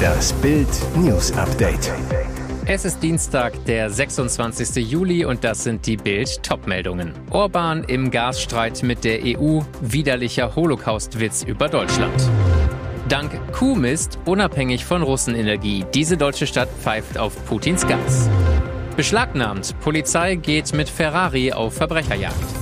Das Bild News Update. Es ist Dienstag, der 26. Juli und das sind die Bild Topmeldungen. Orban im Gasstreit mit der EU, widerlicher Holocaustwitz über Deutschland. Dank Kuhmist unabhängig von Russenenergie. Diese deutsche Stadt pfeift auf Putins Gas. Beschlagnahmt. Polizei geht mit Ferrari auf Verbrecherjagd.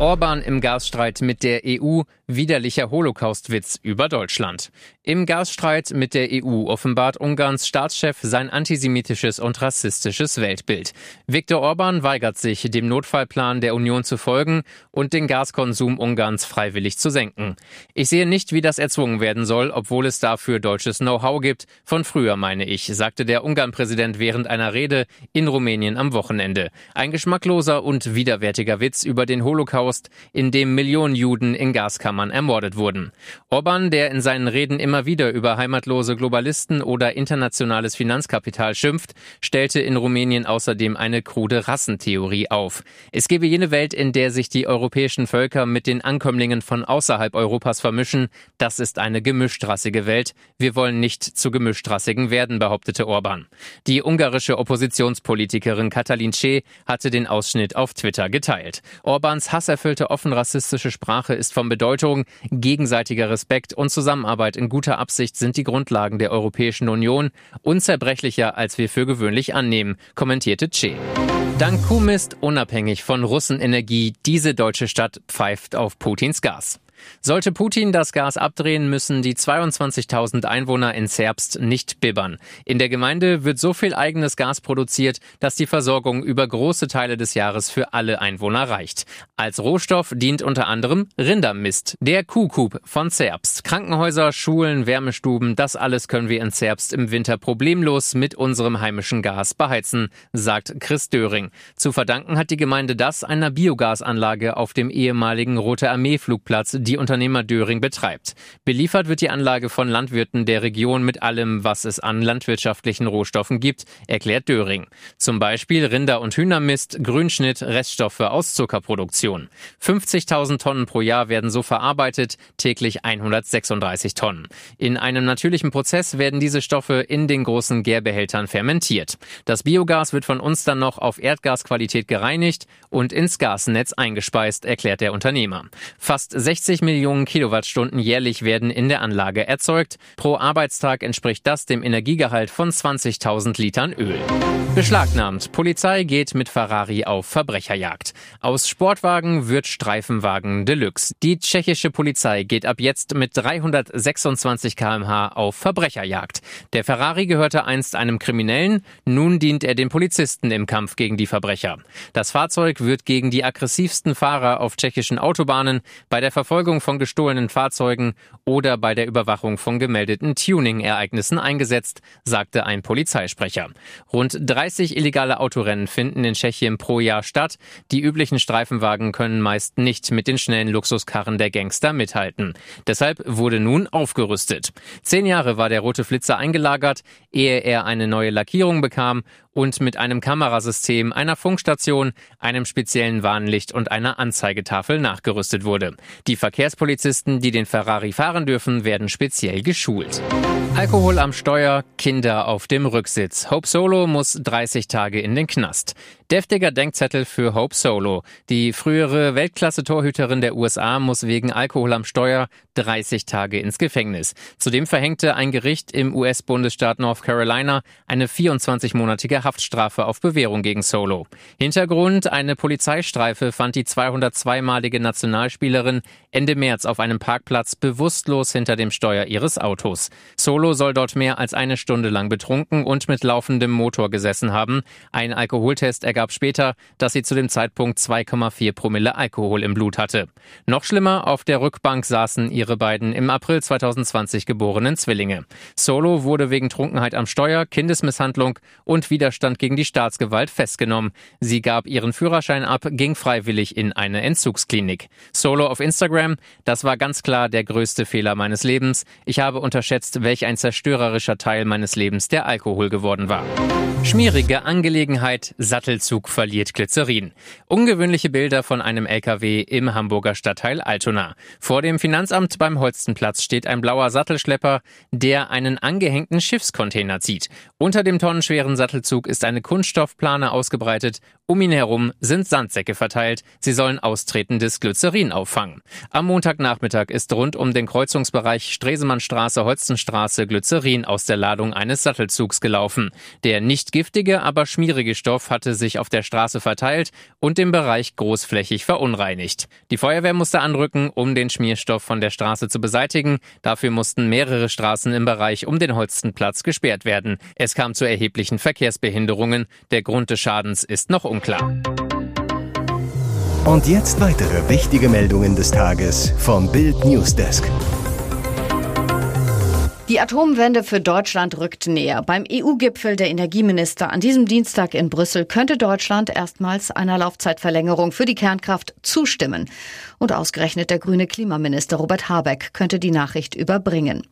Orban im Gasstreit mit der EU, widerlicher Holocaustwitz über Deutschland. Im Gasstreit mit der EU offenbart Ungarns Staatschef sein antisemitisches und rassistisches Weltbild. Viktor Orban weigert sich, dem Notfallplan der Union zu folgen und den Gaskonsum Ungarns freiwillig zu senken. Ich sehe nicht, wie das erzwungen werden soll, obwohl es dafür deutsches Know-how gibt. Von früher meine ich, sagte der Ungarn-Präsident während einer Rede in Rumänien am Wochenende. Ein geschmackloser und widerwärtiger Witz über den Holocaust in dem Millionen Juden in Gaskammern ermordet wurden. Orban, der in seinen Reden immer wieder über heimatlose Globalisten oder internationales Finanzkapital schimpft, stellte in Rumänien außerdem eine krude Rassentheorie auf. Es gebe jene Welt, in der sich die europäischen Völker mit den Ankömmlingen von außerhalb Europas vermischen. Das ist eine gemischtrassige Welt. Wir wollen nicht zu gemischtrassigen werden, behauptete Orban. Die ungarische Oppositionspolitikerin Katalin Ceh hatte den Ausschnitt auf Twitter geteilt. Orbans Hass hasserfüllte offen rassistische Sprache ist von Bedeutung. Gegenseitiger Respekt und Zusammenarbeit in guter Absicht sind die Grundlagen der Europäischen Union. Unzerbrechlicher, als wir für gewöhnlich annehmen, kommentierte Che. Dank Kuhmist unabhängig von Russenenergie, diese deutsche Stadt pfeift auf Putins Gas. Sollte Putin das Gas abdrehen, müssen die 22.000 Einwohner in Zerbst nicht bibbern. In der Gemeinde wird so viel eigenes Gas produziert, dass die Versorgung über große Teile des Jahres für alle Einwohner reicht. Als Rohstoff dient unter anderem Rindermist, der Kuhkub von Zerbst. Krankenhäuser, Schulen, Wärmestuben, das alles können wir in Zerbst im Winter problemlos mit unserem heimischen Gas beheizen, sagt Chris Döring. Zu verdanken hat die Gemeinde das einer Biogasanlage auf dem ehemaligen Rote Armee Flugplatz, die Unternehmer Döring betreibt. Beliefert wird die Anlage von Landwirten der Region mit allem, was es an landwirtschaftlichen Rohstoffen gibt, erklärt Döring. Zum Beispiel Rinder- und Hühnermist, Grünschnitt, Reststoffe aus Zuckerproduktion. 50.000 Tonnen pro Jahr werden so verarbeitet, täglich 136 Tonnen. In einem natürlichen Prozess werden diese Stoffe in den großen Gärbehältern fermentiert. Das Biogas wird von uns dann noch auf Erdgasqualität gereinigt und ins Gasnetz eingespeist, erklärt der Unternehmer. Fast 60 60 Millionen Kilowattstunden jährlich werden in der Anlage erzeugt. Pro Arbeitstag entspricht das dem Energiegehalt von 20.000 Litern Öl. Beschlagnahmt. Polizei geht mit Ferrari auf Verbrecherjagd. Aus Sportwagen wird Streifenwagen Deluxe. Die tschechische Polizei geht ab jetzt mit 326 kmh auf Verbrecherjagd. Der Ferrari gehörte einst einem Kriminellen, nun dient er den Polizisten im Kampf gegen die Verbrecher. Das Fahrzeug wird gegen die aggressivsten Fahrer auf tschechischen Autobahnen bei der Verfolgung Verfolgung von gestohlenen Fahrzeugen oder bei der Überwachung von gemeldeten Tuning-Ereignissen eingesetzt, sagte ein Polizeisprecher. Rund 30 illegale Autorennen finden in Tschechien pro Jahr statt. Die üblichen Streifenwagen können meist nicht mit den schnellen Luxuskarren der Gangster mithalten. Deshalb wurde nun aufgerüstet. Zehn Jahre war der rote Flitzer eingelagert, ehe er eine neue Lackierung bekam und mit einem Kamerasystem, einer Funkstation, einem speziellen Warnlicht und einer Anzeigetafel nachgerüstet wurde. Die Verkehrspolizisten, die den Ferrari fahren dürfen, werden speziell geschult. Alkohol am Steuer, Kinder auf dem Rücksitz. Hope Solo muss 30 Tage in den Knast. Deftiger Denkzettel für Hope Solo. Die frühere Weltklasse-Torhüterin der USA muss wegen Alkohol am Steuer 30 Tage ins Gefängnis. Zudem verhängte ein Gericht im US-Bundesstaat North Carolina eine 24-monatige Haftstrafe auf Bewährung gegen Solo. Hintergrund, eine Polizeistreife fand die 202-malige Nationalspielerin Ende März auf einem Parkplatz bewusstlos hinter dem Steuer ihres Autos. Solo soll dort mehr als eine Stunde lang betrunken und mit laufendem Motor gesessen haben. Ein Alkoholtest ergab später, dass sie zu dem Zeitpunkt 2,4 Promille Alkohol im Blut hatte. Noch schlimmer, auf der Rückbank saßen ihre beiden im April 2020 geborenen Zwillinge. Solo wurde wegen Trunkenheit am Steuer, Kindesmisshandlung und Widerstand gegen die Staatsgewalt festgenommen. Sie gab ihren Führerschein ab, ging freiwillig in eine Entzugsklinik. Solo auf Instagram Instagram. Das war ganz klar der größte Fehler meines Lebens. Ich habe unterschätzt, welch ein zerstörerischer Teil meines Lebens der Alkohol geworden war. Schmierige Angelegenheit, Sattel Sattelzug verliert Glycerin. Ungewöhnliche Bilder von einem LKW im Hamburger Stadtteil Altona. Vor dem Finanzamt beim Holstenplatz steht ein blauer Sattelschlepper, der einen angehängten Schiffscontainer zieht. Unter dem tonnenschweren Sattelzug ist eine Kunststoffplane ausgebreitet. Um ihn herum sind Sandsäcke verteilt. Sie sollen austretendes Glycerin auffangen. Am Montagnachmittag ist rund um den Kreuzungsbereich Stresemannstraße-Holstenstraße Glycerin aus der Ladung eines Sattelzugs gelaufen. Der nicht giftige, aber schmierige Stoff hatte sich auf der Straße verteilt und den Bereich großflächig verunreinigt. Die Feuerwehr musste anrücken, um den Schmierstoff von der Straße zu beseitigen. Dafür mussten mehrere Straßen im Bereich um den Holstenplatz gesperrt werden. Es kam zu erheblichen Verkehrsbehinderungen. Der Grund des Schadens ist noch unklar. Und jetzt weitere wichtige Meldungen des Tages vom Bild Newsdesk. Die Atomwende für Deutschland rückt näher. Beim EU-Gipfel der Energieminister an diesem Dienstag in Brüssel könnte Deutschland erstmals einer Laufzeitverlängerung für die Kernkraft zustimmen. Und ausgerechnet der grüne Klimaminister Robert Habeck könnte die Nachricht überbringen.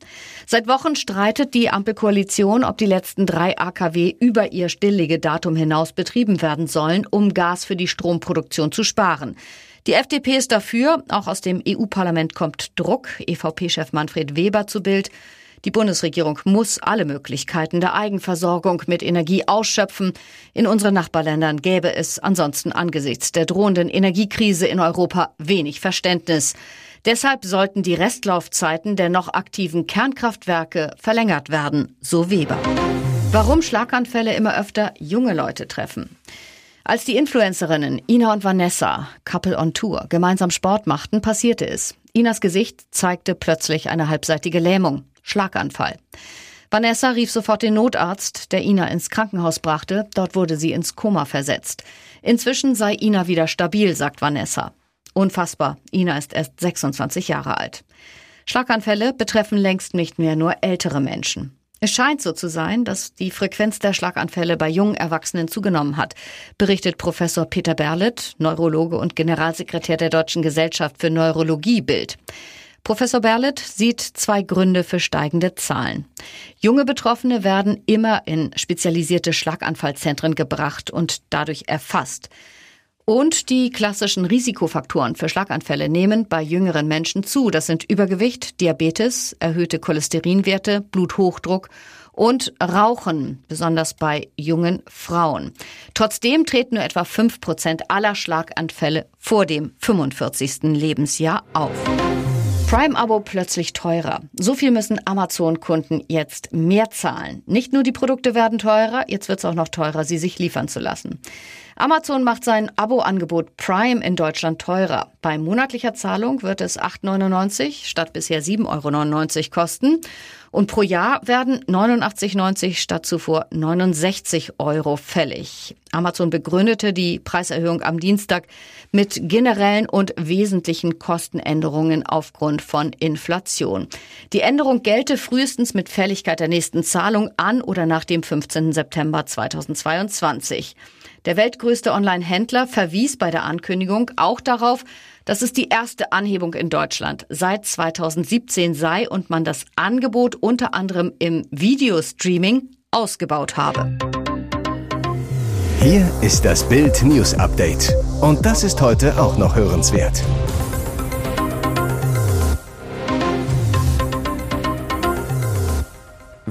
Seit Wochen streitet die Ampelkoalition, ob die letzten drei AKW über ihr Stilllegedatum hinaus betrieben werden sollen, um Gas für die Stromproduktion zu sparen. Die FDP ist dafür, auch aus dem EU-Parlament kommt Druck, EVP-Chef Manfred Weber zu Bild. Die Bundesregierung muss alle Möglichkeiten der Eigenversorgung mit Energie ausschöpfen. In unseren Nachbarländern gäbe es ansonsten angesichts der drohenden Energiekrise in Europa wenig Verständnis. Deshalb sollten die Restlaufzeiten der noch aktiven Kernkraftwerke verlängert werden, so Weber. Warum Schlaganfälle immer öfter junge Leute treffen? Als die Influencerinnen Ina und Vanessa, Couple on Tour, gemeinsam Sport machten, passierte es. Inas Gesicht zeigte plötzlich eine halbseitige Lähmung. Schlaganfall. Vanessa rief sofort den Notarzt, der Ina ins Krankenhaus brachte. Dort wurde sie ins Koma versetzt. Inzwischen sei Ina wieder stabil, sagt Vanessa. Unfassbar. Ina ist erst 26 Jahre alt. Schlaganfälle betreffen längst nicht mehr nur ältere Menschen. Es scheint so zu sein, dass die Frequenz der Schlaganfälle bei jungen Erwachsenen zugenommen hat, berichtet Professor Peter Berlet, Neurologe und Generalsekretär der Deutschen Gesellschaft für Neurologie Bild. Professor Berlet sieht zwei Gründe für steigende Zahlen. Junge Betroffene werden immer in spezialisierte Schlaganfallzentren gebracht und dadurch erfasst. Und die klassischen Risikofaktoren für Schlaganfälle nehmen bei jüngeren Menschen zu. Das sind Übergewicht, Diabetes, erhöhte Cholesterinwerte, Bluthochdruck und Rauchen, besonders bei jungen Frauen. Trotzdem treten nur etwa fünf Prozent aller Schlaganfälle vor dem 45. Lebensjahr auf. Prime-Abo plötzlich teurer. So viel müssen Amazon-Kunden jetzt mehr zahlen. Nicht nur die Produkte werden teurer, jetzt wird es auch noch teurer, sie sich liefern zu lassen. Amazon macht sein Abo-Angebot Prime in Deutschland teurer. Bei monatlicher Zahlung wird es 8,99 statt bisher 7,99 Euro kosten. Und pro Jahr werden 89,90 statt zuvor 69 Euro fällig. Amazon begründete die Preiserhöhung am Dienstag mit generellen und wesentlichen Kostenänderungen aufgrund von Inflation. Die Änderung gelte frühestens mit Fälligkeit der nächsten Zahlung an oder nach dem 15. September 2022. Der weltgrößte Online-Händler verwies bei der Ankündigung auch darauf, dass es die erste Anhebung in Deutschland seit 2017 sei und man das Angebot unter anderem im Videostreaming ausgebaut habe. Hier ist das Bild News Update. Und das ist heute auch noch hörenswert.